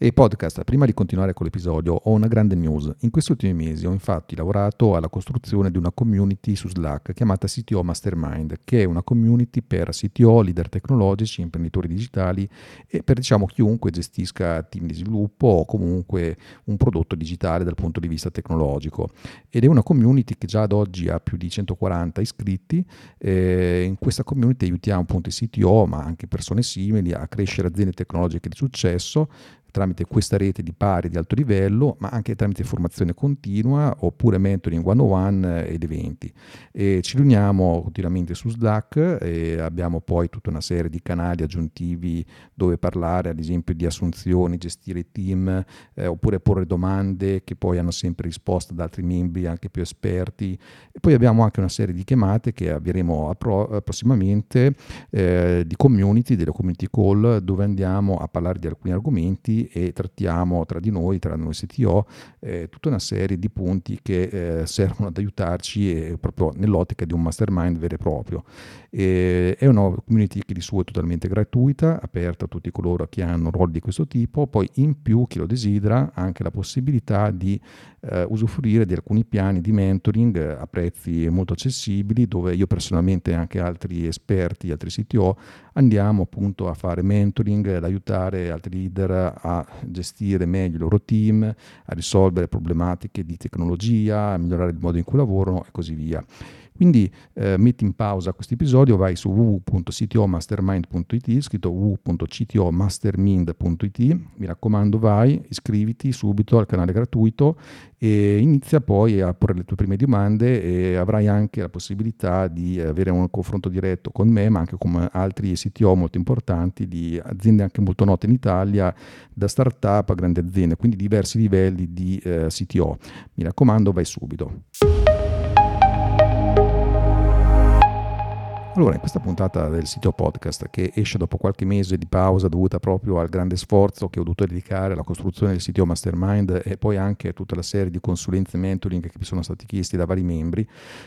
E podcast, prima di continuare con l'episodio ho una grande news. In questi ultimi mesi ho infatti lavorato alla costruzione di una community su Slack chiamata CTO Mastermind, che è una community per CTO, leader tecnologici, imprenditori digitali e per diciamo chiunque gestisca team di sviluppo o comunque un prodotto digitale dal punto di vista tecnologico. Ed è una community che già ad oggi ha più di 140 iscritti. Eh, in questa community aiutiamo appunto i CTO, ma anche persone simili, a crescere aziende tecnologiche di successo tramite questa rete di pari di alto livello, ma anche tramite formazione continua oppure mentoring one-on-one ed eventi. E ci riuniamo continuamente su Slack e abbiamo poi tutta una serie di canali aggiuntivi dove parlare ad esempio di assunzioni, gestire team eh, oppure porre domande che poi hanno sempre risposta da altri membri anche più esperti. E poi abbiamo anche una serie di chiamate che avveremo appro- prossimamente eh, di community, delle community call dove andiamo a parlare di alcuni argomenti e trattiamo tra di noi, tra noi CTO, eh, tutta una serie di punti che eh, servono ad aiutarci eh, proprio nell'ottica di un mastermind vero e proprio. E, è una community che di suo è totalmente gratuita, aperta a tutti coloro che hanno ruoli di questo tipo, poi in più chi lo desidera ha anche la possibilità di eh, usufruire di alcuni piani di mentoring eh, a prezzi molto accessibili dove io personalmente e anche altri esperti, altri CTO andiamo appunto a fare mentoring, ad aiutare altri leader a gestire meglio il loro team, a risolvere problematiche di tecnologia, a migliorare il modo in cui lavorano e così via. Quindi eh, metti in pausa questo episodio, vai su www.ctomastermind.it, scritto www.ctomastermind.it, mi raccomando vai, iscriviti subito al canale gratuito e inizia poi a porre le tue prime domande e avrai anche la possibilità di avere un confronto diretto con me, ma anche con altri CTO molto importanti di aziende anche molto note in Italia, da startup a grandi aziende, quindi diversi livelli di eh, CTO. Mi raccomando, vai subito. Allora, in questa puntata del sito podcast che esce dopo qualche mese di pausa dovuta proprio al grande sforzo che ho dovuto dedicare alla costruzione del sito Mastermind e poi anche a tutta la serie di consulenze e mentoring che mi sono stati chiesti da vari membri,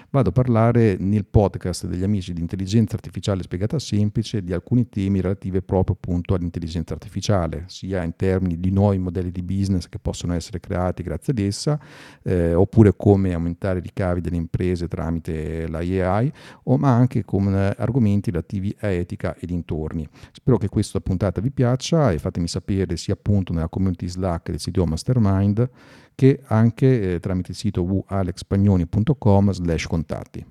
vado a parlare nel podcast degli amici di intelligenza artificiale spiegata semplice di alcuni temi relativi proprio appunto all'intelligenza artificiale, sia in termini di nuovi modelli di business che possono essere creati grazie ad essa, eh, oppure come aumentare i ricavi delle imprese tramite la AI, o ma anche come eh, argomenti relativi a etica e dintorni. Spero che questa puntata vi piaccia e fatemi sapere sia appunto nella community Slack del sito Mastermind che anche eh, tramite il sito www.alexpagnoni.com slash contatti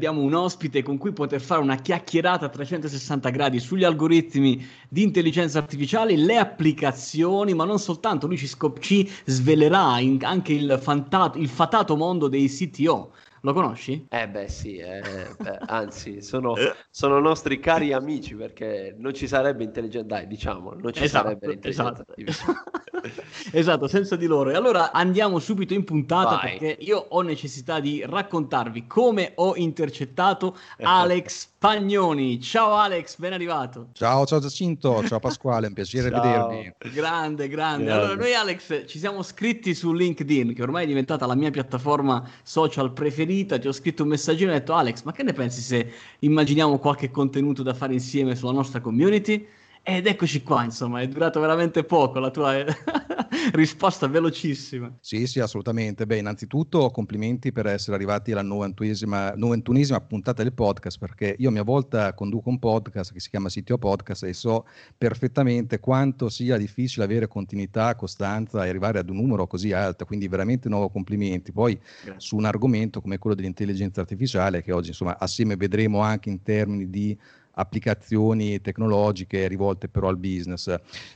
abbiamo un ospite con cui poter fare una chiacchierata a 360 gradi sugli algoritmi di intelligenza artificiale, le applicazioni, ma non soltanto, lui ci, scop- ci svelerà in- anche il, fantato, il fatato mondo dei CTO. Lo conosci? Eh beh sì, eh, beh, anzi sono, sono, nostri cari amici perché non ci sarebbe intelligenza, dai diciamo, non ci esatto, sarebbe intelligenza esatto. esatto, senza di loro. E allora andiamo subito in puntata Vai. perché io ho necessità di raccontarvi come ho intercettato Alex Pagnoni. Ciao Alex, ben arrivato. Ciao, ciao Giacinto, ciao Pasquale, un piacere ciao. vedervi. Grande, grande, grande. Allora noi Alex ci siamo scritti su LinkedIn, che ormai è diventata la mia piattaforma social preferita preferita, ti ho scritto un messaggino e ho detto Alex, ma che ne pensi se immaginiamo qualche contenuto da fare insieme sulla nostra community? Ed eccoci qua, insomma, è durato veramente poco la tua risposta velocissima. Sì, sì, assolutamente. Beh, innanzitutto complimenti per essere arrivati alla 91esima, puntata del podcast, perché io a mia volta conduco un podcast che si chiama Sitio Podcast e so perfettamente quanto sia difficile avere continuità, costanza e arrivare ad un numero così alto, quindi veramente nuovo complimenti. Poi Grazie. su un argomento come quello dell'intelligenza artificiale, che oggi insomma assieme vedremo anche in termini di applicazioni tecnologiche rivolte però al business.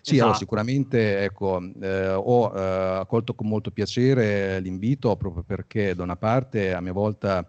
Sì, esatto. allora, sicuramente ecco, eh, ho eh, accolto con molto piacere l'invito proprio perché da una parte a mia volta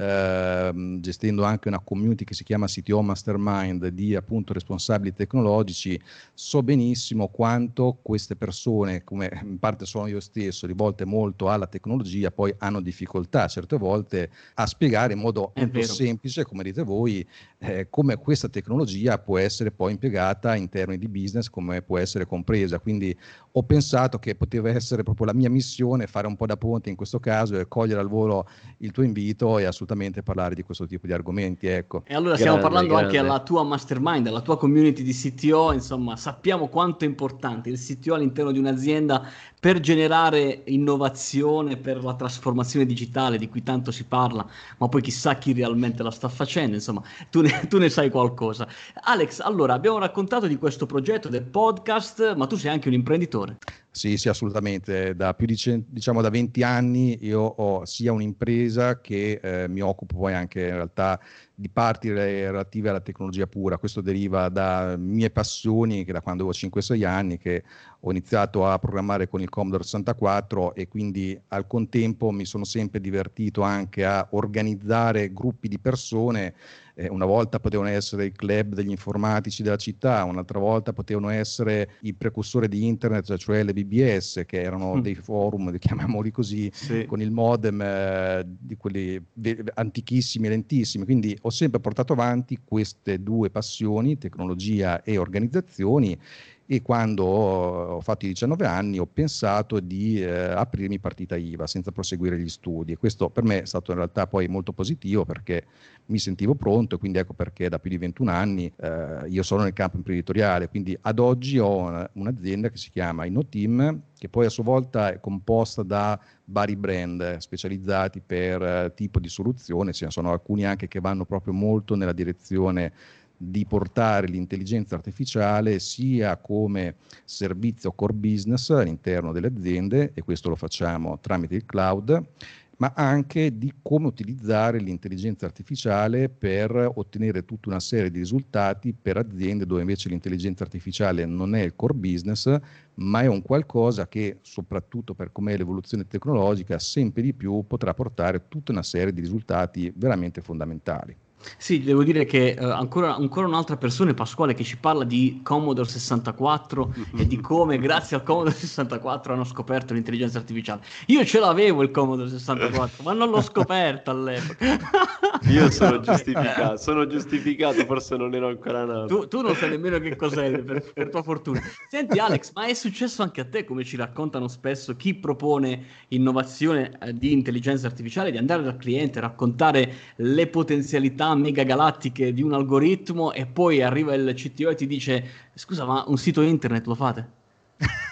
Ehm, gestendo anche una community che si chiama CTO Mastermind di appunto responsabili tecnologici, so benissimo quanto queste persone, come in parte sono io stesso, rivolte molto alla tecnologia, poi hanno difficoltà certe volte a spiegare in modo molto semplice, come dite voi, eh, come questa tecnologia può essere poi impiegata in termini di business, come può essere compresa. Quindi ho pensato che poteva essere proprio la mia missione fare un po' da ponte in questo caso e cogliere al volo il tuo invito e assolutamente parlare di questo tipo di argomenti. Ecco. E allora stiamo grande, parlando grande. anche alla tua mastermind, alla tua community di CTO, insomma, sappiamo quanto è importante il CTO all'interno di un'azienda per generare innovazione, per la trasformazione digitale di cui tanto si parla, ma poi chissà chi realmente la sta facendo, insomma, tu ne, tu ne sai qualcosa. Alex, allora abbiamo raccontato di questo progetto del podcast, ma tu sei anche un imprenditore. episode. Sì, sì, assolutamente. Da più di diciamo da 20 anni io ho sia un'impresa che eh, mi occupo poi anche in realtà di parti relative alla tecnologia pura. Questo deriva da mie passioni che da quando avevo 5-6 anni che ho iniziato a programmare con il Commodore 64 e quindi al contempo mi sono sempre divertito anche a organizzare gruppi di persone eh, una volta potevano essere i club degli informatici della città, un'altra volta potevano essere i precursori di internet, cioè le BBS, che erano mm. dei forum, chiamiamoli così, sì. con il modem eh, di quelli antichissimi e lentissimi. Quindi ho sempre portato avanti queste due passioni, tecnologia e organizzazioni e quando ho fatto i 19 anni ho pensato di eh, aprirmi partita IVA senza proseguire gli studi. E questo per me è stato in realtà poi molto positivo perché mi sentivo pronto e quindi ecco perché da più di 21 anni eh, io sono nel campo imprenditoriale, quindi ad oggi ho una, un'azienda che si chiama InnoTeam che poi a sua volta è composta da vari brand specializzati per eh, tipo di soluzione, ce ne sono alcuni anche che vanno proprio molto nella direzione di portare l'intelligenza artificiale sia come servizio core business all'interno delle aziende, e questo lo facciamo tramite il cloud, ma anche di come utilizzare l'intelligenza artificiale per ottenere tutta una serie di risultati per aziende dove invece l'intelligenza artificiale non è il core business, ma è un qualcosa che, soprattutto per com'è l'evoluzione tecnologica, sempre di più potrà portare tutta una serie di risultati veramente fondamentali. Sì, devo dire che uh, ancora, ancora, un'altra persona, Pasquale, che ci parla di Commodore 64 e di come grazie al Commodore 64 hanno scoperto l'intelligenza artificiale. Io ce l'avevo il Commodore 64, ma non l'ho scoperto all'epoca. Io sono giustificato, sono giustificato, forse non ero ancora nato. Tu, tu non sai nemmeno che cos'è, per, per, tua fortuna. Senti Alex, ma è successo anche a te, come ci raccontano spesso chi propone innovazione eh, di intelligenza artificiale, di andare dal cliente, raccontare le potenzialità megagalattiche di un algoritmo e poi arriva il CTO e ti dice scusa ma un sito internet lo fate?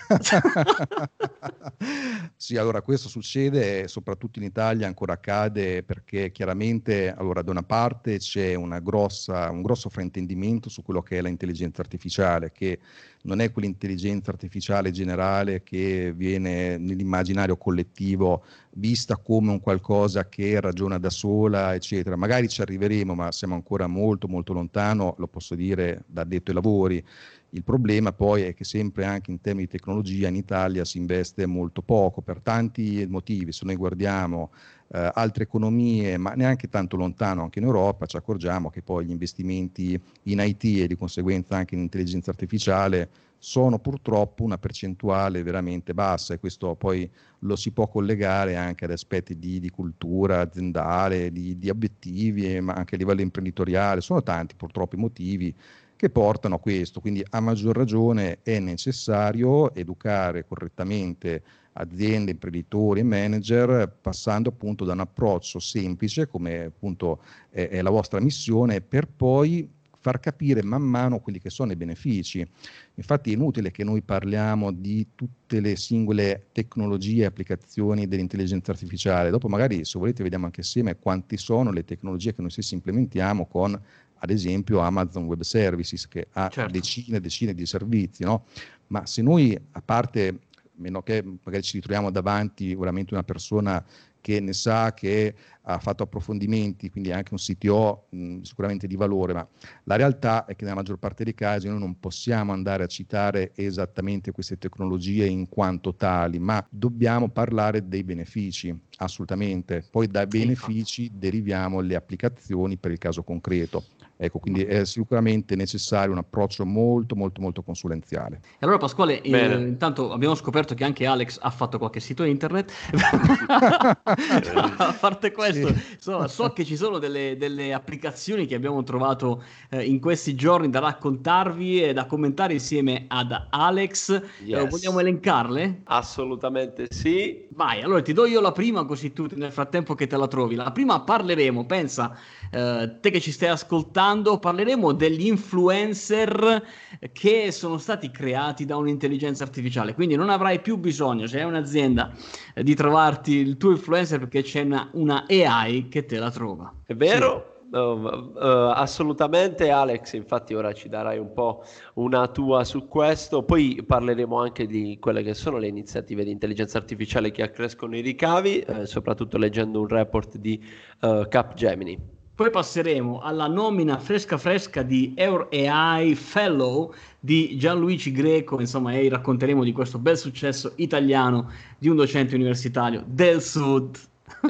sì, allora questo succede soprattutto in Italia, ancora accade perché chiaramente allora, da una parte c'è grossa, un grosso fraintendimento su quello che è l'intelligenza artificiale, che non è quell'intelligenza artificiale generale che viene nell'immaginario collettivo vista come un qualcosa che ragiona da sola, eccetera. Magari ci arriveremo, ma siamo ancora molto molto lontano, lo posso dire da detto ai lavori. Il problema poi è che sempre anche in termini di tecnologia in Italia si investe molto poco per tanti motivi. Se noi guardiamo eh, altre economie, ma neanche tanto lontano, anche in Europa, ci accorgiamo che poi gli investimenti in IT e di conseguenza anche in intelligenza artificiale sono purtroppo una percentuale veramente bassa e questo poi lo si può collegare anche ad aspetti di, di cultura aziendale, di, di obiettivi, ma anche a livello imprenditoriale. Sono tanti purtroppo i motivi che portano a questo. Quindi a maggior ragione è necessario educare correttamente aziende, imprenditori e manager passando appunto da un approccio semplice come appunto è, è la vostra missione per poi far capire man mano quelli che sono i benefici. Infatti è inutile che noi parliamo di tutte le singole tecnologie e applicazioni dell'intelligenza artificiale, dopo magari se volete vediamo anche assieme quanti sono le tecnologie che noi stessi implementiamo con ad esempio Amazon Web Services che ha certo. decine e decine di servizi, no? ma se noi a parte meno che magari ci ritroviamo davanti veramente una persona che ne sa, che ha fatto approfondimenti, quindi anche un CTO mh, sicuramente di valore, ma la realtà è che nella maggior parte dei casi noi non possiamo andare a citare esattamente queste tecnologie in quanto tali, ma dobbiamo parlare dei benefici, assolutamente. Poi dai benefici deriviamo le applicazioni per il caso concreto. Ecco, quindi è sicuramente necessario un approccio molto, molto, molto consulenziale. E allora Pasquale, eh, intanto abbiamo scoperto che anche Alex ha fatto qualche sito internet. a parte questo, sì. insomma, so che ci sono delle, delle applicazioni che abbiamo trovato eh, in questi giorni da raccontarvi e da commentare insieme ad Alex. Eh, yes. Eh, vogliamo elencarle? Assolutamente sì. Vai, allora ti do io la prima così tu nel frattempo che te la trovi. La prima parleremo, pensa, eh, te che ci stai ascoltando, parlando, parleremo degli influencer che sono stati creati da un'intelligenza artificiale. Quindi non avrai più bisogno, se hai un'azienda, eh, di trovarti il tuo influencer perché c'è una, una AI che te la trova. È vero? Sì. Uh, uh, assolutamente Alex, infatti ora ci darai un po' una tua su questo, poi parleremo anche di quelle che sono le iniziative di intelligenza artificiale che accrescono i ricavi, eh, soprattutto leggendo un report di uh, Capgemini. Poi passeremo alla nomina fresca fresca di Eur AI Fellow di Gianluigi Greco, insomma, e racconteremo di questo bel successo italiano di un docente universitario del Sud.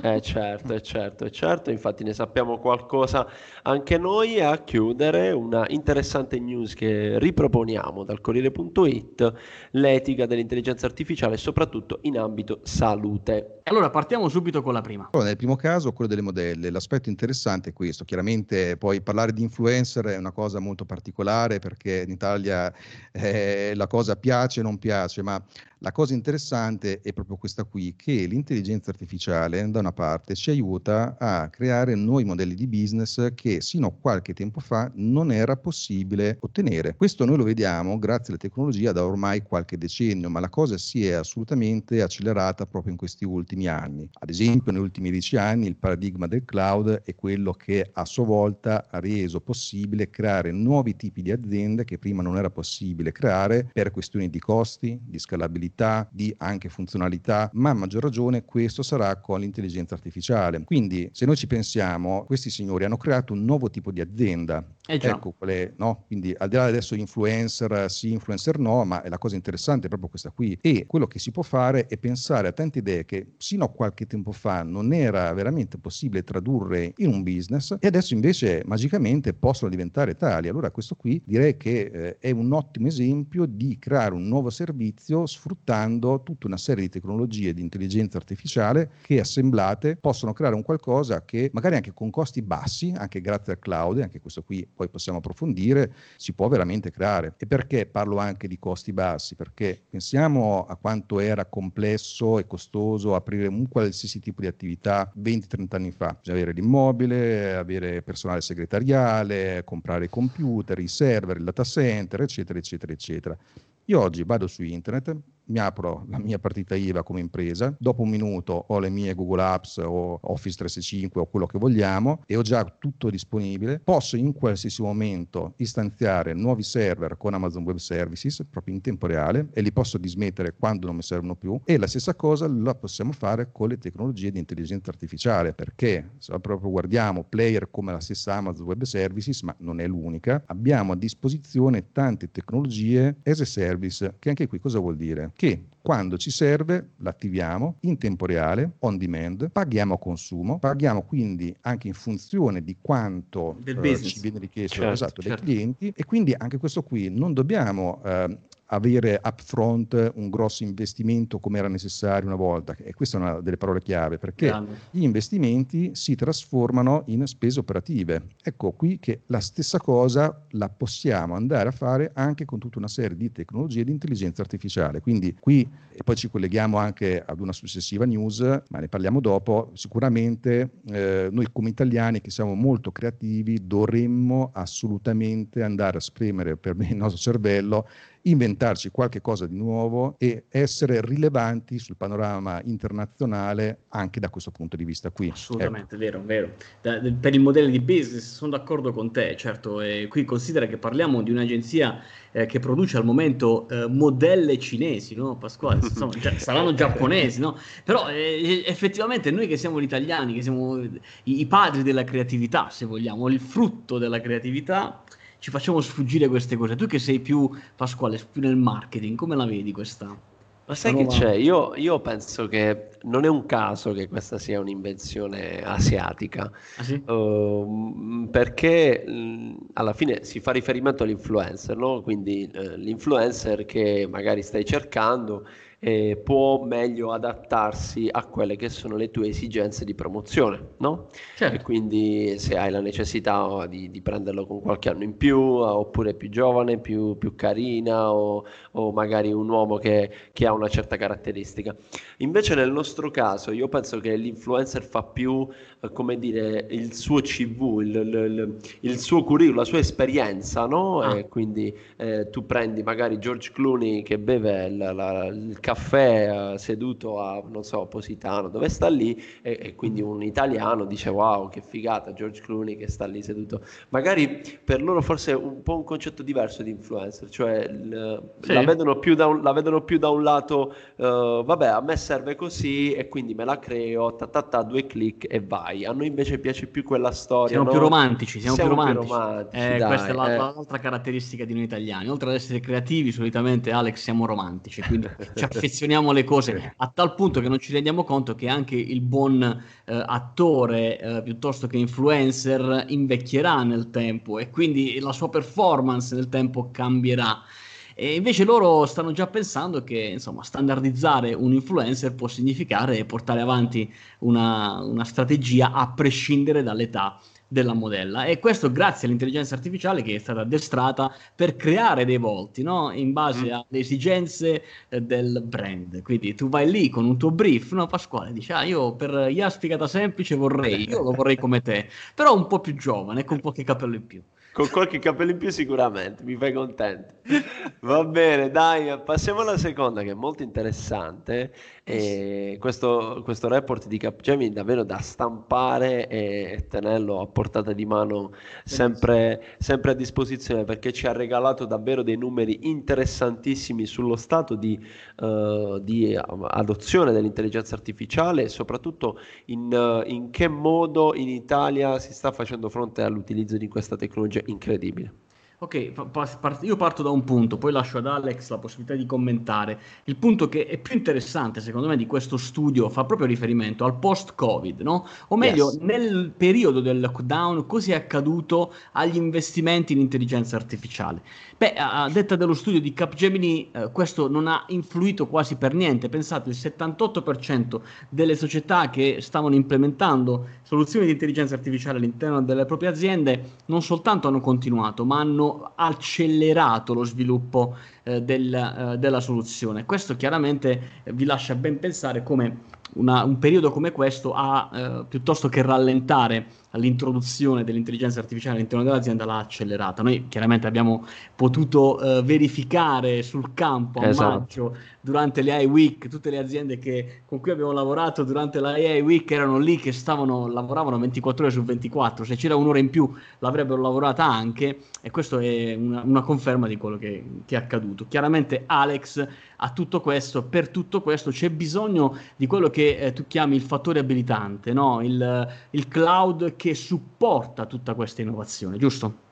Eh certo, è certo, è certo, infatti ne sappiamo qualcosa anche noi a chiudere una interessante news che riproponiamo dal Corriere.it, l'etica dell'intelligenza artificiale soprattutto in ambito salute. Allora partiamo subito con la prima. Allora, nel primo caso, quello delle modelle, l'aspetto interessante è questo, chiaramente poi parlare di influencer è una cosa molto particolare perché in Italia eh, la cosa piace o non piace, ma la cosa interessante è proprio questa qui, che l'intelligenza artificiale da una parte ci aiuta a creare nuovi modelli di business che sino a qualche tempo fa non era possibile ottenere. Questo noi lo vediamo grazie alla tecnologia da ormai qualche decennio, ma la cosa si è assolutamente accelerata proprio in questi ultimi anni. Ad esempio, negli ultimi dieci anni il paradigma del cloud è quello che a sua volta ha reso possibile creare nuovi tipi di aziende che prima non era possibile creare per questioni di costi, di scalabilità di anche funzionalità, ma a maggior ragione questo sarà con l'intelligenza artificiale. Quindi se noi ci pensiamo, questi signori hanno creato un nuovo tipo di azienda. Eh ecco, quale, no? Quindi al di là adesso influencer sì, influencer no, ma la cosa interessante è proprio questa qui. E quello che si può fare è pensare a tante idee che sino a qualche tempo fa non era veramente possibile tradurre in un business e adesso invece magicamente possono diventare tali. Allora questo qui direi che eh, è un ottimo esempio di creare un nuovo servizio sfruttando tutta una serie di tecnologie di intelligenza artificiale che assemblate possono creare un qualcosa che magari anche con costi bassi, anche grazie al cloud, anche questo qui poi possiamo approfondire, si può veramente creare. E perché parlo anche di costi bassi? Perché pensiamo a quanto era complesso e costoso aprire un qualsiasi tipo di attività 20-30 anni fa. Bisogna avere l'immobile, avere personale segretariale, comprare i computer, i server, il data center, eccetera, eccetera, eccetera. Io oggi vado su internet, mi apro la mia partita IVA come impresa, dopo un minuto ho le mie Google Apps o Office 365 o quello che vogliamo e ho già tutto disponibile, posso in qualsiasi momento istanziare nuovi server con Amazon Web Services proprio in tempo reale e li posso dismettere quando non mi servono più e la stessa cosa la possiamo fare con le tecnologie di intelligenza artificiale perché se proprio guardiamo player come la stessa Amazon Web Services, ma non è l'unica, abbiamo a disposizione tante tecnologie as a service che anche qui cosa vuol dire? Che quando ci serve l'attiviamo in tempo reale, on demand, paghiamo a consumo, paghiamo quindi anche in funzione di quanto eh, ci viene richiesto certo, esatto, certo. dai clienti e quindi anche questo qui non dobbiamo eh, avere upfront un grosso investimento come era necessario una volta, e questa è una delle parole chiave, perché Grande. gli investimenti si trasformano in spese operative. Ecco qui che la stessa cosa la possiamo andare a fare anche con tutta una serie di tecnologie di intelligenza artificiale. Quindi qui, e poi ci colleghiamo anche ad una successiva news, ma ne parliamo dopo, sicuramente eh, noi come italiani che siamo molto creativi dovremmo assolutamente andare a spremere per il nostro cervello inventarci qualche cosa di nuovo e essere rilevanti sul panorama internazionale anche da questo punto di vista qui. Assolutamente, ecco. vero, vero. Da, de, per il modello di business sono d'accordo con te, certo, e qui considera che parliamo di un'agenzia eh, che produce al momento eh, modelle cinesi, no Pasquale? Insomma, cioè, saranno giapponesi, no? Però eh, effettivamente noi che siamo gli italiani, che siamo i, i padri della creatività, se vogliamo, il frutto della creatività, ci facciamo sfuggire queste cose. Tu che sei più, Pasquale, più nel marketing, come la vedi questa? Ma sai che c'è? Io, io, penso che non è un caso che questa sia un'invenzione asiatica, ah, sì? uh, perché mh, alla fine si fa riferimento all'influencer, no? quindi uh, l'influencer che magari stai cercando eh, può meglio adattarsi a quelle che sono le tue esigenze di promozione, no? Certo. E quindi se hai la necessità di, di, prenderlo con qualche anno in più, oppure più giovane, più, più carina, o, o, magari un uomo che, che, ha una certa caratteristica. Invece nel nostro caso io penso che l'influencer fa più, eh, come dire, il suo CV, il, il, il suo curriculum, la sua esperienza, no? Ah. E quindi eh, tu prendi magari George Clooney che beve la, la, il caffè eh, seduto a, non so, Positano, dove sta lì, e, e, quindi un italiano dice wow, che figata, George Clooney che sta lì seduto. Magari per loro forse è un po' un concetto diverso di influencer, cioè l, sì. la, vedono un, la, vedono più da un, lato, uh, vabbè, a me serve così e quindi me la creo, ta ta ta, due click e vai. A noi invece piace più quella storia. Siamo no? più romantici, siamo, siamo più romantici. Più romantici eh, dai, questa è la, eh. l'altra caratteristica di noi italiani. Oltre ad essere creativi, solitamente Alex siamo romantici, quindi ci perfezioniamo le cose a tal punto che non ci rendiamo conto che anche il buon eh, attore eh, piuttosto che influencer invecchierà nel tempo e quindi la sua performance nel tempo cambierà. E invece loro stanno già pensando che insomma, standardizzare un influencer può significare portare avanti una, una strategia a prescindere dall'età della modella e questo grazie all'intelligenza artificiale che è stata addestrata per creare dei volti no? in base mm. alle esigenze eh, del brand quindi tu vai lì con un tuo brief no Pasquale dice ah io per Jaspigata semplice vorrei io lo vorrei come te però un po' più giovane con qualche capello in più con qualche capello in più sicuramente, mi fai contento. Va bene, dai, passiamo alla seconda che è molto interessante. E questo, questo report di Capgemini davvero da stampare e tenerlo a portata di mano sempre, sempre a disposizione perché ci ha regalato davvero dei numeri interessantissimi sullo stato di, uh, di adozione dell'intelligenza artificiale e soprattutto in, uh, in che modo in Italia si sta facendo fronte all'utilizzo di questa tecnologia incredibile. Ok, io parto da un punto, poi lascio ad Alex la possibilità di commentare. Il punto che è più interessante, secondo me, di questo studio fa proprio riferimento al post-Covid, no? O meglio, yes. nel periodo del lockdown, cosa è accaduto agli investimenti in intelligenza artificiale? Beh, a detta dello studio di Capgemini, eh, questo non ha influito quasi per niente. Pensate, il 78% delle società che stavano implementando soluzioni di intelligenza artificiale all'interno delle proprie aziende non soltanto hanno continuato, ma hanno accelerato lo sviluppo eh, del, eh, della soluzione. Questo chiaramente vi lascia ben pensare come una, un periodo come questo ha, eh, piuttosto che rallentare l'introduzione dell'intelligenza artificiale all'interno dell'azienda l'ha accelerata. Noi chiaramente abbiamo potuto uh, verificare sul campo a esatto. maggio durante le AI Week, tutte le aziende che, con cui abbiamo lavorato durante la AI Week erano lì che stavano, lavoravano 24 ore su 24, se c'era un'ora in più l'avrebbero lavorata anche e questo è una, una conferma di quello che, che, è accaduto. Chiaramente Alex a tutto questo, per tutto questo c'è bisogno di quello che eh, tu chiami il fattore abilitante, no? il, il cloud che supporta tutta questa innovazione, giusto?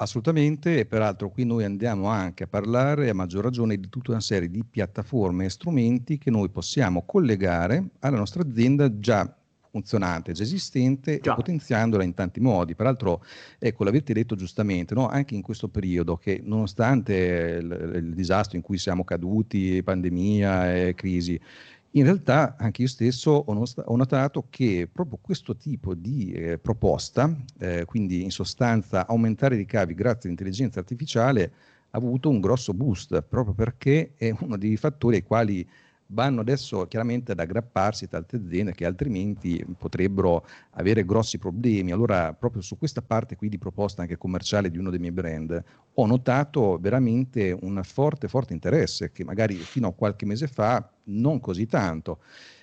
Assolutamente, e peraltro qui noi andiamo anche a parlare a maggior ragione di tutta una serie di piattaforme e strumenti che noi possiamo collegare alla nostra azienda già funzionante, già esistente, già. potenziandola in tanti modi. Peraltro, ecco, l'avete detto giustamente, no? anche in questo periodo che nonostante il, il disastro in cui siamo caduti, pandemia e crisi, in realtà anche io stesso ho, ho notato che proprio questo tipo di eh, proposta, eh, quindi in sostanza aumentare i ricavi grazie all'intelligenza artificiale, ha avuto un grosso boost, proprio perché è uno dei fattori ai quali vanno adesso chiaramente ad aggrapparsi tante aziende che altrimenti potrebbero avere grossi problemi. Allora, proprio su questa parte qui di proposta anche commerciale di uno dei miei brand, ho notato veramente un forte, forte interesse che magari fino a qualche mese fa non così tanto.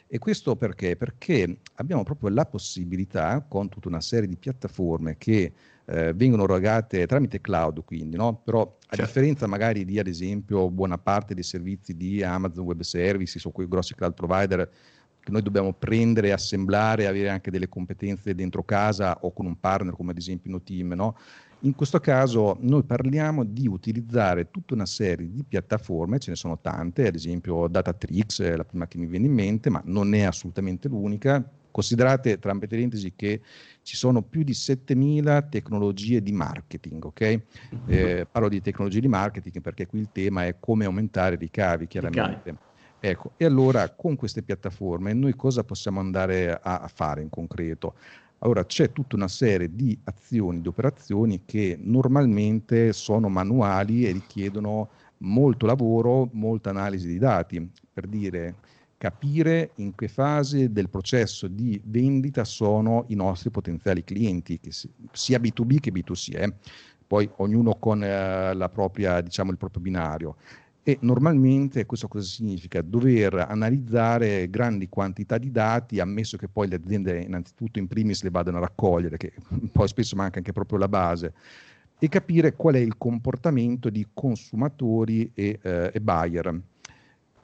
E questo perché? Perché abbiamo proprio la possibilità, con tutta una serie di piattaforme che eh, vengono erogate tramite cloud, quindi, no? però a certo. differenza magari di, ad esempio, buona parte dei servizi di Amazon Web Services o quei grossi cloud provider che noi dobbiamo prendere, assemblare, avere anche delle competenze dentro casa o con un partner come ad esempio InnoTeam, no? In questo caso noi parliamo di utilizzare tutta una serie di piattaforme, ce ne sono tante, ad esempio Datatrix è la prima che mi viene in mente, ma non è assolutamente l'unica. Considerate, tra parentesi, che ci sono più di 7000 tecnologie di marketing, ok? Eh, parlo di tecnologie di marketing perché qui il tema è come aumentare i ricavi, chiaramente. Ricavi. Ecco, e allora con queste piattaforme noi cosa possiamo andare a, a fare in concreto? Allora c'è tutta una serie di azioni, di operazioni che normalmente sono manuali e richiedono molto lavoro, molta analisi di dati, per dire capire in che fase del processo di vendita sono i nostri potenziali clienti, sia B2B che B2C, eh? poi ognuno con eh, propria, diciamo, il proprio binario. E normalmente questo cosa significa? Dover analizzare grandi quantità di dati, ammesso che poi le aziende innanzitutto in primis le vadano a raccogliere, che poi spesso manca anche proprio la base, e capire qual è il comportamento di consumatori e, eh, e buyer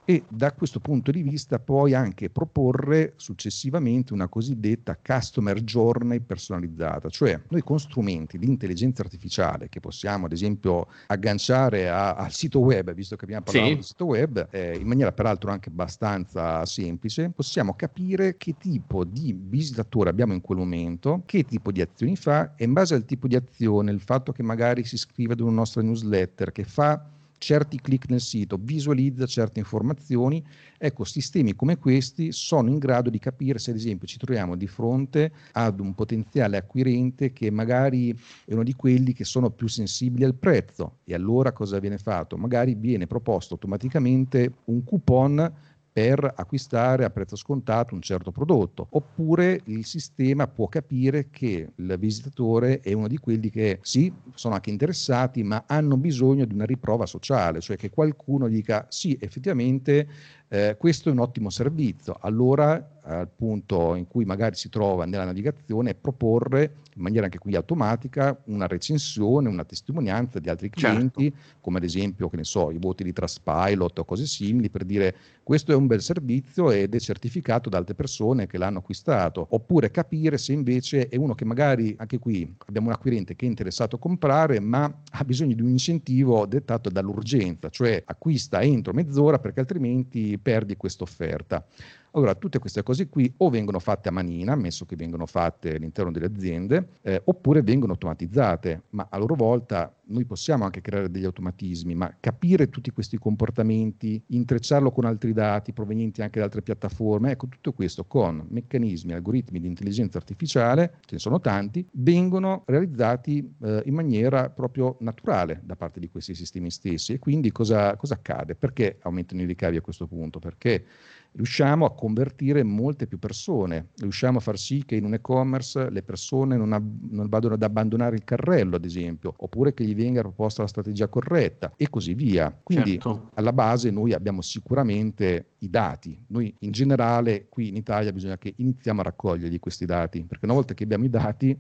e da questo punto di vista poi anche proporre successivamente una cosiddetta customer journey personalizzata, cioè noi con strumenti di intelligenza artificiale che possiamo ad esempio agganciare a, al sito web, visto che abbiamo parlato sì. di sito web, eh, in maniera peraltro anche abbastanza semplice, possiamo capire che tipo di visitatore abbiamo in quel momento, che tipo di azioni fa e in base al tipo di azione, il fatto che magari si iscrive ad una nostra newsletter, che fa certi clic nel sito, visualizza certe informazioni. Ecco, sistemi come questi sono in grado di capire se ad esempio ci troviamo di fronte ad un potenziale acquirente che magari è uno di quelli che sono più sensibili al prezzo e allora cosa viene fatto? Magari viene proposto automaticamente un coupon per acquistare a prezzo scontato un certo prodotto, oppure il sistema può capire che il visitatore è uno di quelli che sì, sono anche interessati, ma hanno bisogno di una riprova sociale, cioè che qualcuno dica sì, effettivamente eh, questo è un ottimo servizio. Allora al punto in cui magari si trova nella navigazione, proporre in maniera anche qui automatica una recensione, una testimonianza di altri certo. clienti, certo. come ad esempio, che ne so, i voti di Trustpilot o cose simili, per dire questo è un bel servizio ed è certificato da altre persone che l'hanno acquistato, oppure capire se invece è uno che magari, anche qui abbiamo un acquirente che è interessato a comprare, ma ha bisogno di un incentivo dettato dall'urgenza, cioè acquista entro mezz'ora perché altrimenti perdi questa offerta. Allora, tutte queste cose qui o vengono fatte a manina, ammesso che vengono fatte all'interno delle aziende, eh, oppure vengono automatizzate, ma a loro volta noi possiamo anche creare degli automatismi, ma capire tutti questi comportamenti, intrecciarlo con altri dati provenienti anche da altre piattaforme, ecco tutto questo con meccanismi, algoritmi di intelligenza artificiale, ce ne sono tanti, vengono realizzati eh, in maniera proprio naturale da parte di questi sistemi stessi. E quindi cosa, cosa accade? Perché aumentano i ricavi a questo punto? Perché riusciamo a convertire molte più persone, riusciamo a far sì che in un e-commerce le persone non, ab- non, vadano ad abbandonare il carrello, ad esempio, oppure che gli venga proposta la strategia corretta e così via. Quindi certo. alla base noi abbiamo sicuramente i dati. Noi in generale qui in Italia bisogna che iniziamo a raccoglierli questi dati, perché una volta che abbiamo i dati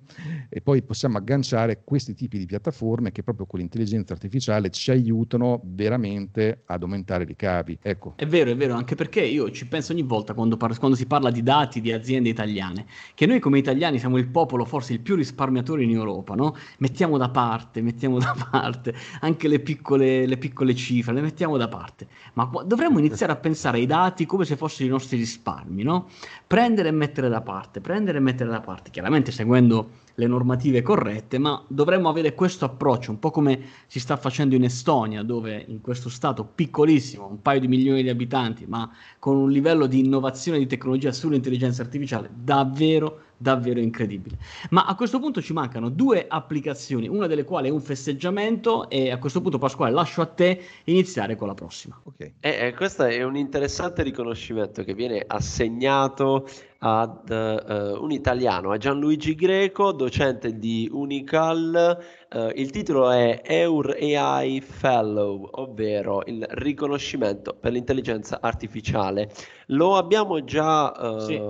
e poi possiamo agganciare questi tipi di piattaforme che proprio con l'intelligenza artificiale ci aiutano veramente ad aumentare i ricavi. Ecco. È vero, è vero, anche perché io ci penso ogni volta quando, par- quando si parla di dati di aziende italiane, che noi come italiani siamo il popolo forse il più risparmiatore in Europa, no? Mettiamo da parte, mettiamo da parte anche le piccole, le piccole cifre, le mettiamo da parte, ma dovremmo iniziare a pensare ai dati come se fossero i nostri risparmi, no? Prendere e mettere da parte, prendere e mettere da parte, chiaramente seguendo le normative corrette, ma dovremmo avere questo approccio, un po' come si sta facendo in Estonia, dove in questo stato piccolissimo, un paio di milioni di abitanti, ma con un livello di innovazione di tecnologia sull'intelligenza artificiale davvero davvero incredibile. Ma a questo punto ci mancano due applicazioni, una delle quali è un festeggiamento e a questo punto Pasquale lascio a te iniziare con la prossima. Ok. Eh, eh, questo è un interessante riconoscimento che viene assegnato ad uh, un italiano, a Gianluigi Greco, docente di Unical. Uh, il titolo è Eur AI Fellow, ovvero il riconoscimento per l'intelligenza artificiale. Lo abbiamo già uh, sì.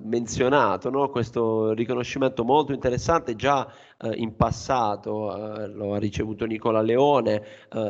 menzionato, no? questo riconoscimento molto interessante, già eh, in passato lo ha ricevuto Nicola Leone,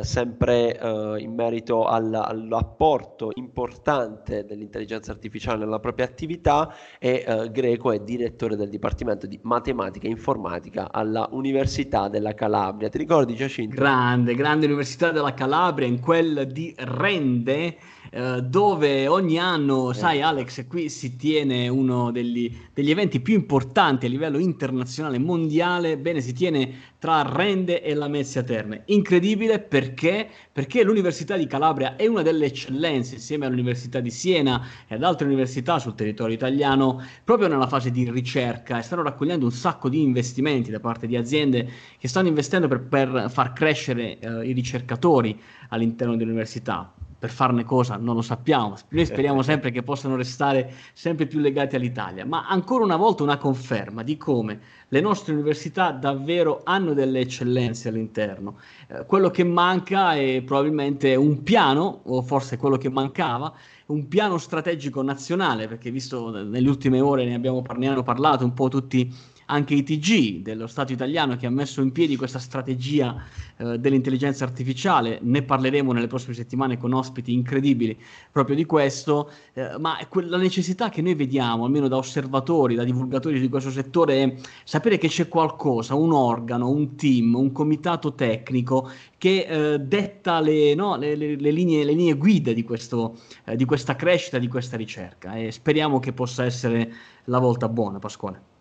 sempre in merito all, all'apporto importante dell'intelligenza artificiale nella propria attività e Greco è direttore del Dipartimento di Matematica e Informatica alla Università della della Calabria. Ti ricordi Giacinto? Grande, grande Università della Calabria, in quel di Rende eh, dove ogni anno, sai Alex, qui si tiene uno degli, degli, eventi più importanti a livello internazionale mondiale, bene, si tiene tra Rende e la Mezzia Terme. Incredibile perché? Perché l'Università di Calabria è una delle eccellenze insieme all'Università di Siena e ad altre università sul territorio italiano proprio nella fase di ricerca e stanno raccogliendo un sacco di investimenti da parte di aziende che stanno investendo per, per far crescere eh, i ricercatori all'interno dell'università per farne cosa non lo sappiamo. Noi speriamo sempre che possano restare sempre più legati all'Italia, ma ancora una volta una conferma di come le nostre università davvero hanno delle eccellenze all'interno. Eh, quello che manca è probabilmente un piano, o forse quello che mancava, un piano strategico nazionale, perché visto nelle ultime ore ne abbiamo, ne hanno parlato un po' tutti anche ITG dello Stato italiano che ha messo in piedi questa strategia eh, dell'intelligenza artificiale, ne parleremo nelle prossime settimane con ospiti incredibili proprio di questo, eh, ma la necessità che noi vediamo, almeno da osservatori, da divulgatori di questo settore, è sapere che c'è qualcosa, un organo, un team, un comitato tecnico che eh, detta le, no, le, le, le, linee, le linee guida di, questo, eh, di questa crescita, di questa ricerca. E speriamo che possa essere la volta buona, Pasquale.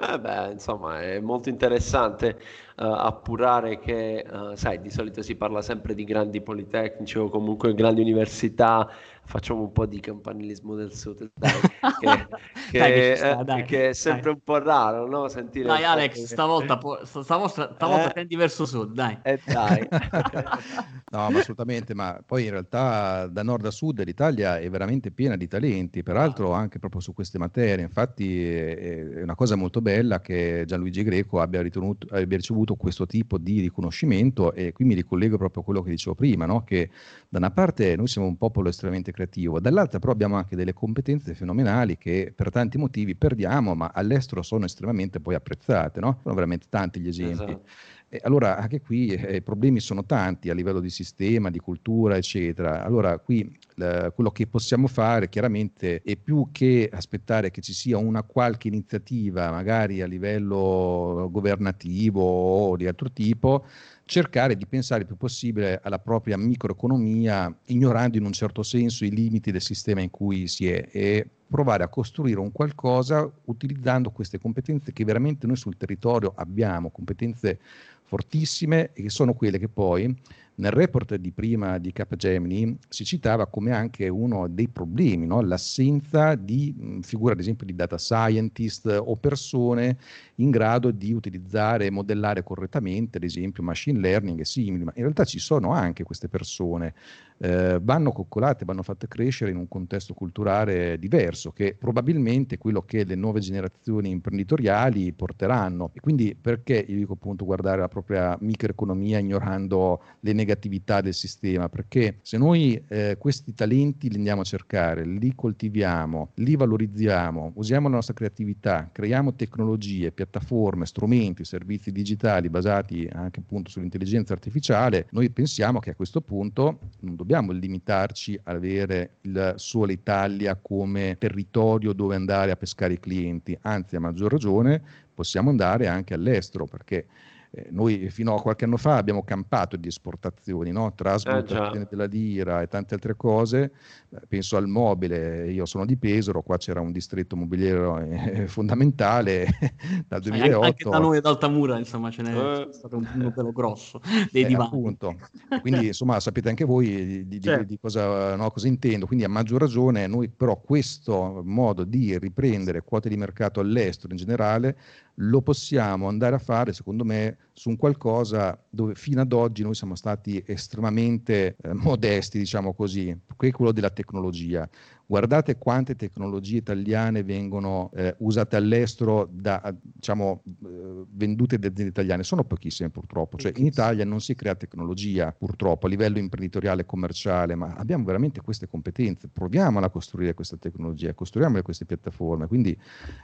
Eh beh, insomma, è molto interessante uh, appurare che, uh, sai, di solito si parla sempre di grandi politecnici o comunque grandi università facciamo un po' di campanilismo del sud, dai, che, che, dai, sta, dai, che è sempre dai. un po' raro, no? Sentire dai Alex, che... stavolta, po- stavolta, stavolta eh? tendi verso sud, dai. Eh, dai. no, ma assolutamente, ma poi in realtà da nord a sud l'Italia è veramente piena di talenti, peraltro anche proprio su queste materie, infatti è una cosa molto bella che Gianluigi Greco abbia, ritenuto, abbia ricevuto questo tipo di riconoscimento e qui mi ricollego proprio a quello che dicevo prima, no? che da una parte noi siamo un popolo estremamente creativo, dall'altra però abbiamo anche delle competenze fenomenali che per tanti motivi perdiamo, ma all'estero sono estremamente poi apprezzate, no? Sono veramente tanti gli esempi. Esatto. E allora anche qui eh, i problemi sono tanti a livello di sistema, di cultura, eccetera. Allora qui eh, quello che possiamo fare chiaramente è più che aspettare che ci sia una qualche iniziativa, magari a livello governativo o di altro tipo, cercare di pensare il più possibile alla propria microeconomia, ignorando in un certo senso i limiti del sistema in cui si è e provare a costruire un qualcosa utilizzando queste competenze che veramente noi sul territorio abbiamo, competenze fortissime e che sono quelle che poi nel report di prima di Capgemini si citava come anche uno dei problemi, no? l'assenza di figure ad esempio di data scientist o persone in grado di utilizzare e modellare correttamente ad esempio machine learning e simili, ma in realtà ci sono anche queste persone, eh, vanno coccolate, vanno fatte crescere in un contesto culturale diverso che probabilmente è quello che le nuove generazioni imprenditoriali porteranno e quindi perché io dico appunto guardare la propria microeconomia ignorando le negatività negatività del sistema, perché se noi eh, questi talenti li andiamo a cercare, li coltiviamo, li valorizziamo, usiamo la nostra creatività, creiamo tecnologie, piattaforme, strumenti, servizi digitali basati anche appunto sull'intelligenza artificiale, noi pensiamo che a questo punto non dobbiamo limitarci ad avere il solo Italia come territorio dove andare a pescare i clienti, anzi a maggior ragione possiamo andare anche all'estero perché eh, noi fino a qualche anno fa abbiamo campato di esportazioni, no? trasmutazione eh, della lira e tante altre cose, eh, penso al mobile, io sono di Pesaro, qua c'era un distretto mobiliere eh, fondamentale dal 2008. Anche da noi ad Altamura insomma ce n'è eh, stato un numero grosso dei divani. Appunto. Quindi insomma sapete anche voi di, certo. di, di cosa, no, cosa intendo, quindi a maggior ragione noi però questo modo di riprendere quote di mercato all'estero in generale lo possiamo andare a fare, secondo me, su un qualcosa dove fino ad oggi noi siamo stati estremamente eh, modesti, diciamo così, che è quello della tecnologia. Guardate quante tecnologie italiane vengono eh, usate all'estero, da, diciamo, eh, vendute da aziende italiane, sono pochissime purtroppo. Cioè, in Italia non si crea tecnologia purtroppo a livello imprenditoriale e commerciale, ma abbiamo veramente queste competenze. Proviamola a costruire questa tecnologia, costruiamo queste piattaforme. Quindi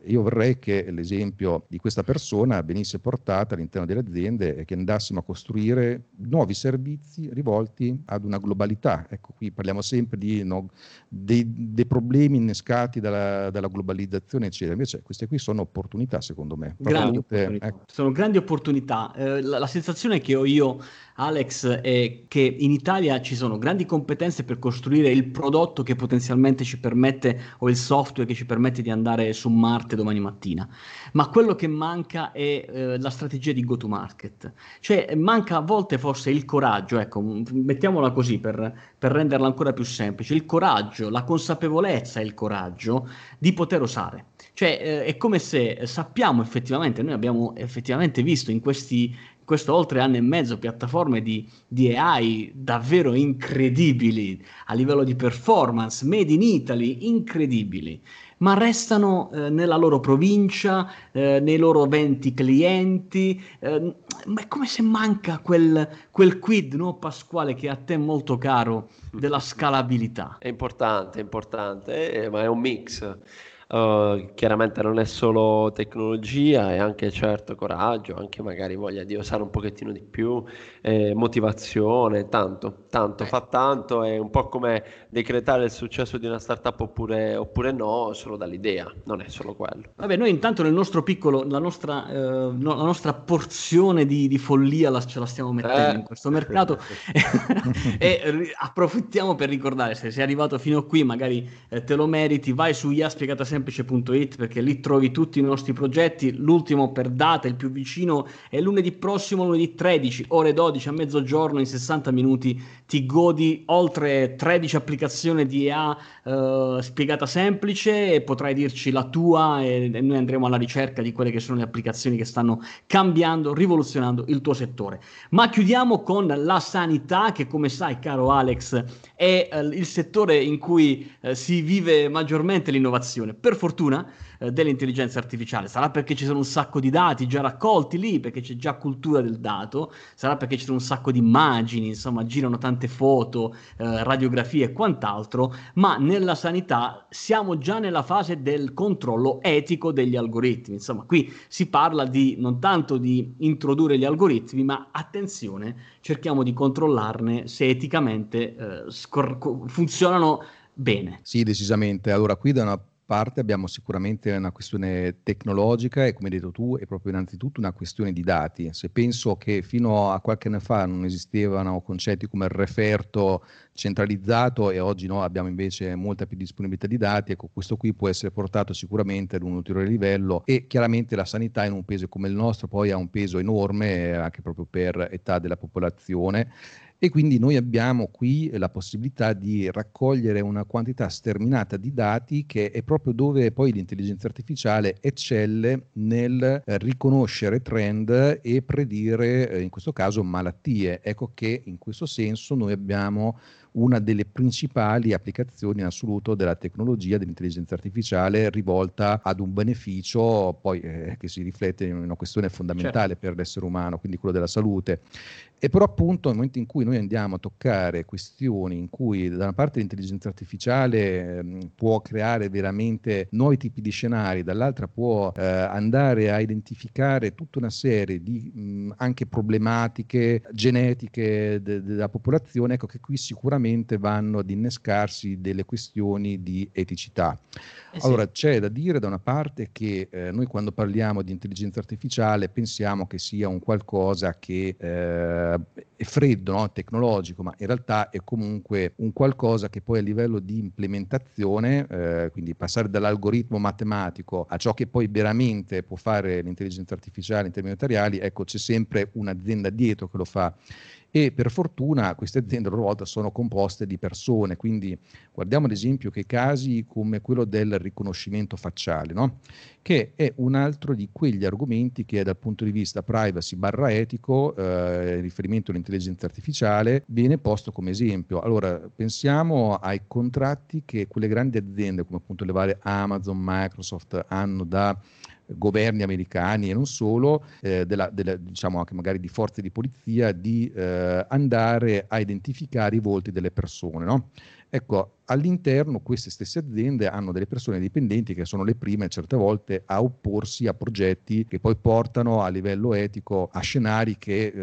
io vorrei che l'esempio di questa persona venisse portata all'interno delle aziende e che andassimo a costruire nuovi servizi rivolti ad una globalità. Ecco, qui parliamo sempre di, no, dei, dei problemi innescati dalla, dalla, globalizzazione, eccetera. Invece queste qui sono opportunità, secondo me. Grandi opportunità. Ecco. Sono grandi opportunità. Eh, la, la, sensazione che ho io Alex, è che in Italia ci sono grandi competenze per costruire il prodotto che potenzialmente ci permette, o il software che ci permette di andare su Marte domani mattina, ma quello che manca è eh, la strategia di go-to-market. Cioè manca a volte forse il coraggio, ecco, mettiamola così per, per renderla ancora più semplice, il coraggio, la consapevolezza e il coraggio di poter osare. Cioè eh, è come se sappiamo effettivamente, noi abbiamo effettivamente visto in questi questo oltre anno e mezzo piattaforme di, di, AI davvero incredibili a livello di performance, made in Italy, incredibili, ma restano eh, nella loro provincia, eh, nei loro 20 clienti, eh, è come se manca quel, quel quid, no, Pasquale, che è a te molto caro, della scalabilità. È importante, è importante, eh, ma è un mix. Uh, chiaramente non è solo tecnologia, è anche certo coraggio, anche magari voglia di osare un pochettino di più, eh, motivazione, tanto, tanto, fa tanto, è un po' come decretare il successo di una startup oppure, oppure no, solo dall'idea, non è solo quello. Vabbè, noi intanto nel nostro piccolo, la nostra, eh, no, la nostra porzione di, di follia la, ce la stiamo mettendo eh. in questo mercato e approfittiamo per ricordare, se sei arrivato fino a qui magari eh, te lo meriti, vai su iaspiegatasemplice.it perché lì trovi tutti i nostri progetti, l'ultimo per data, il più vicino è lunedì prossimo, lunedì 13, ore 12 12 a mezzogiorno in 60 minuti ti godi oltre 13 applicazioni di EA eh, spiegata semplice e potrai dirci la tua e, e, noi andremo alla ricerca di quelle che sono le applicazioni che stanno cambiando, rivoluzionando il tuo settore. Ma chiudiamo con la sanità che come sai caro Alex è eh, il settore in cui eh, si vive maggiormente l'innovazione. Per fortuna eh, dell'intelligenza artificiale. Sarà perché ci sono un sacco di dati già raccolti lì, perché c'è già cultura del dato, sarà perché ci sono un sacco di immagini, insomma, girano tante foto, eh, radiografie e quant'altro, ma nella sanità siamo già nella fase del controllo etico degli algoritmi. Insomma, qui si parla di non tanto di introdurre gli algoritmi, ma attenzione, cerchiamo di controllarne se eticamente eh, scor- funzionano bene. Sì, decisamente. Allora, qui da una parte abbiamo sicuramente una questione tecnologica e come hai detto tu è proprio innanzitutto una questione di dati. Se penso che fino a qualche anno fa non esistevano concetti come il referto centralizzato e oggi no, abbiamo invece molta più disponibilità di dati, ecco questo qui può essere portato sicuramente ad un ulteriore livello e chiaramente la sanità in un paese come il nostro poi ha un peso enorme anche proprio per età della popolazione e quindi noi abbiamo qui la possibilità di raccogliere una quantità sterminata di dati che è proprio dove poi l'intelligenza artificiale eccelle nel riconoscere trend e predire eh, in questo caso malattie. Ecco che in questo senso noi abbiamo una delle principali applicazioni in assoluto della tecnologia dell'intelligenza artificiale rivolta ad un beneficio poi eh, che si riflette in una questione fondamentale certo. per l'essere umano, quindi quello della salute. E però appunto nel momento in cui noi andiamo a toccare questioni in cui da una parte l'intelligenza artificiale eh, può creare veramente nuovi tipi di scenari, dall'altra può eh, andare a identificare tutta una serie di mh, anche problematiche genetiche de- della popolazione, ecco che qui sicuramente vanno ad innescarsi delle questioni di eticità. Eh sì. Allora c'è da dire da una parte che eh, noi quando parliamo di intelligenza artificiale pensiamo che sia un qualcosa che eh, è freddo, no? tecnologico, ma in realtà è comunque un qualcosa che poi a livello di implementazione, eh, quindi passare dall'algoritmo matematico a ciò che poi veramente può fare l'intelligenza artificiale in termini materiali, ecco c'è sempre un'azienda dietro che lo fa e per fortuna queste aziende a loro volta sono composte di persone, quindi guardiamo ad esempio che casi come quello del riconoscimento facciale, no? che è un altro di quegli argomenti che dal punto di vista privacy barra etico, eh, riferimento all'intelligenza artificiale, viene posto come esempio. Allora pensiamo ai contratti che quelle grandi aziende come appunto le varie Amazon, Microsoft hanno da governi americani e non solo, eh, della, della, diciamo anche magari di forze di polizia, di eh, andare a identificare i volti delle persone. No? Ecco, all'interno queste stesse aziende hanno delle persone dipendenti che sono le prime certe volte a opporsi a progetti che poi portano a livello etico a scenari che eh,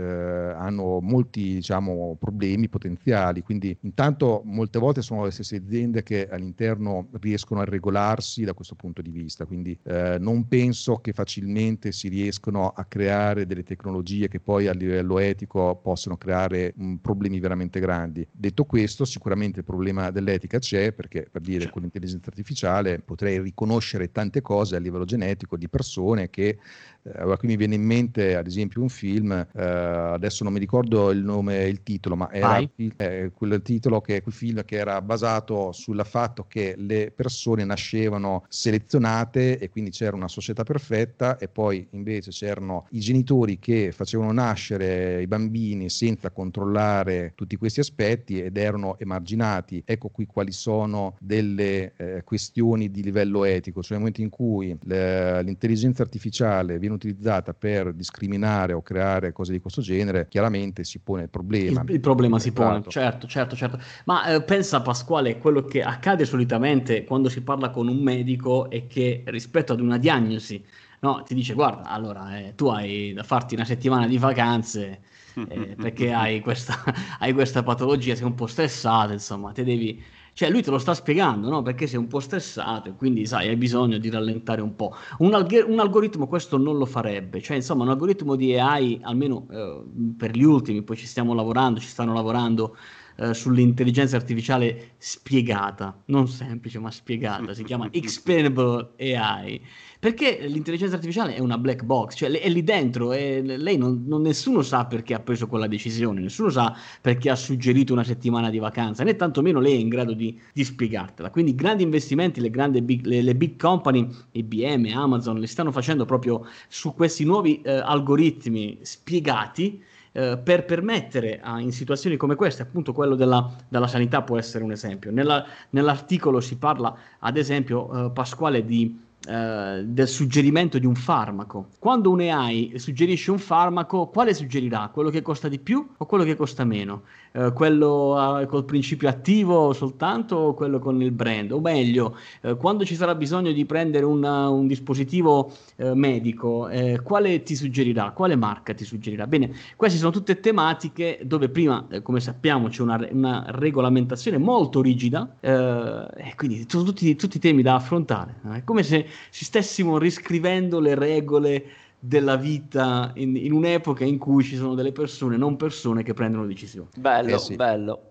hanno molti diciamo, problemi potenziali. Quindi intanto molte volte sono le stesse aziende che all'interno riescono a regolarsi da questo punto di vista. Quindi eh, non penso che facilmente si riescano a creare delle tecnologie che poi a livello etico possano creare mh, problemi veramente grandi. Detto questo, sicuramente il problema dell'etica c'è perché per dire con l'intelligenza artificiale potrei riconoscere tante cose a livello genetico di persone che eh, qui mi viene in mente ad esempio un film, eh, adesso non mi ricordo il nome e il titolo, ma era eh, quel titolo che quel film che era basato sul fatto che le persone nascevano selezionate e quindi c'era una società perfetta e poi invece c'erano i genitori che facevano nascere i bambini senza controllare tutti questi aspetti ed erano emarginati. Ecco qui quali sono delle eh, questioni di livello etico, cioè nel momento in cui le, l'intelligenza artificiale viene utilizzata per discriminare o creare cose di questo genere, chiaramente si pone il problema. Il, il problema si pone, certo, certo, certo. Ma eh, pensa Pasquale, quello che accade solitamente quando si parla con un medico è che rispetto ad una diagnosi, no, ti dice guarda, allora eh, tu hai da farti una settimana di vacanze eh, perché hai questa, hai questa patologia, sei un po' stressato, insomma, te devi cioè lui te lo sta spiegando, no? Perché sei un po' stressato e quindi sai, hai bisogno di rallentare un po'. Un, alg- un algoritmo questo non lo farebbe, cioè insomma un algoritmo di AI, almeno eh, per gli ultimi, poi ci stiamo lavorando, ci stanno lavorando eh, sull'intelligenza artificiale spiegata, non semplice ma spiegata, si chiama Explainable AI, perché l'intelligenza artificiale è una black box, cioè è lì dentro e lei non, non, nessuno sa perché ha preso quella decisione, nessuno sa perché ha suggerito una settimana di vacanza, né tantomeno lei è in grado di, di spiegartela. Quindi grandi investimenti, le grandi big, le, le big company, IBM, Amazon, le stanno facendo proprio su questi nuovi eh, algoritmi spiegati eh, per permettere a, in situazioni come queste, appunto quello della, della sanità può essere un esempio. Nella, nell'articolo si parla, ad esempio, eh, Pasquale, di eh, del suggerimento di un farmaco. Quando un AI suggerisce un farmaco, quale suggerirà? Quello che costa di più o quello che costa meno? Uh, quello uh, col principio attivo soltanto o quello con il brand? O meglio, uh, quando ci sarà bisogno di prendere una, un dispositivo medico, quale ti suggerirà? Quale marca ti suggerirà? Bene, queste sono tutte tematiche dove prima, come sappiamo, c'è una, una regolamentazione molto rigida e quindi sono tutti, tutti temi da affrontare. È come se ci stessimo riscrivendo le regole della vita in, in, un'epoca in cui ci sono delle persone, non persone, che prendono decisioni. Bello, eh sì. bello.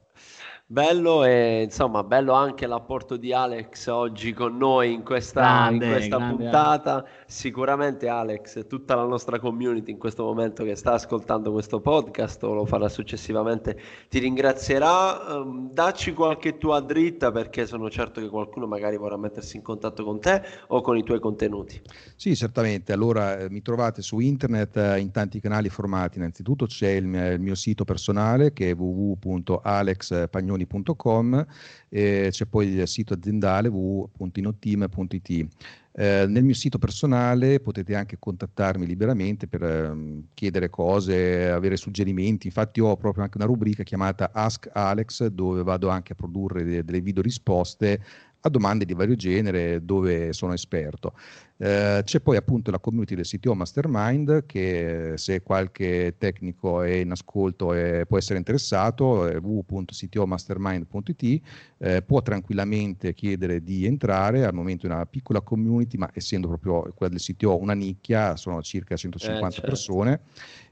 Bello e insomma bello anche l'apporto di Alex oggi con noi in questa, grande, in questa puntata. Alex. Sicuramente Alex e tutta la nostra community in questo momento che sta ascoltando questo podcast o lo farà successivamente ti ringrazierà. Um, dacci qualche tua dritta perché sono certo che qualcuno magari vorrà mettersi in contatto con te o con i tuoi contenuti. Sì, certamente. Allora eh, mi trovate su internet eh, in tanti canali formati. Innanzitutto c'è il mio, il mio sito personale che è www.alexpagnoni www.inoteam.com e c'è poi il sito aziendale www.inoteam.it. Eh, nel mio sito personale potete anche contattarmi liberamente per eh, chiedere cose, avere suggerimenti. Infatti ho proprio anche una rubrica chiamata Ask Alex dove vado anche a produrre de- delle video risposte a domande di vario genere dove sono esperto. Eh, c'è poi appunto la community del CTO Mastermind che se qualche tecnico è in ascolto e può essere interessato è www.ctomastermind.it eh, può tranquillamente chiedere di entrare al momento è una piccola community ma essendo proprio quella del CTO una nicchia sono circa 150 eh, certo. persone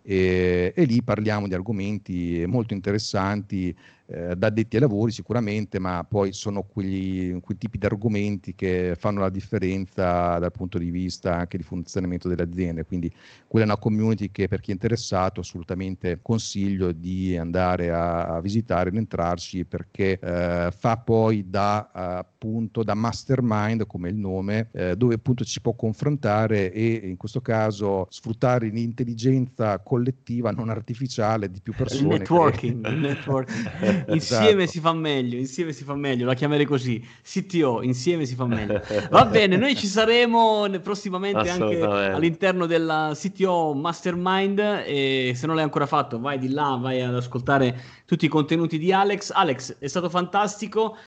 e, e, lì parliamo di argomenti molto interessanti eh, da addetti ai lavori sicuramente, ma poi sono quegli, quei tipi di argomenti che fanno la differenza dal punto di vista anche di funzionamento delle aziende. Quindi quella è una community che per chi è interessato assolutamente consiglio di andare a, a visitare ed entrarci perché eh, fa poi da appunto da mastermind come il nome eh, dove appunto ci può confrontare e in questo caso sfruttare l'intelligenza collettiva non artificiale di più persone. Il networking, che... il networking. Insieme esatto. si fa meglio, insieme si fa meglio, la chiamerei così, CTO, insieme si fa meglio. Va bene, noi ci saremo prossimamente anche all'interno della CTO Mastermind e se non l'hai ancora fatto vai di là, vai ad ascoltare tutti i contenuti di Alex. Alex, è stato fantastico,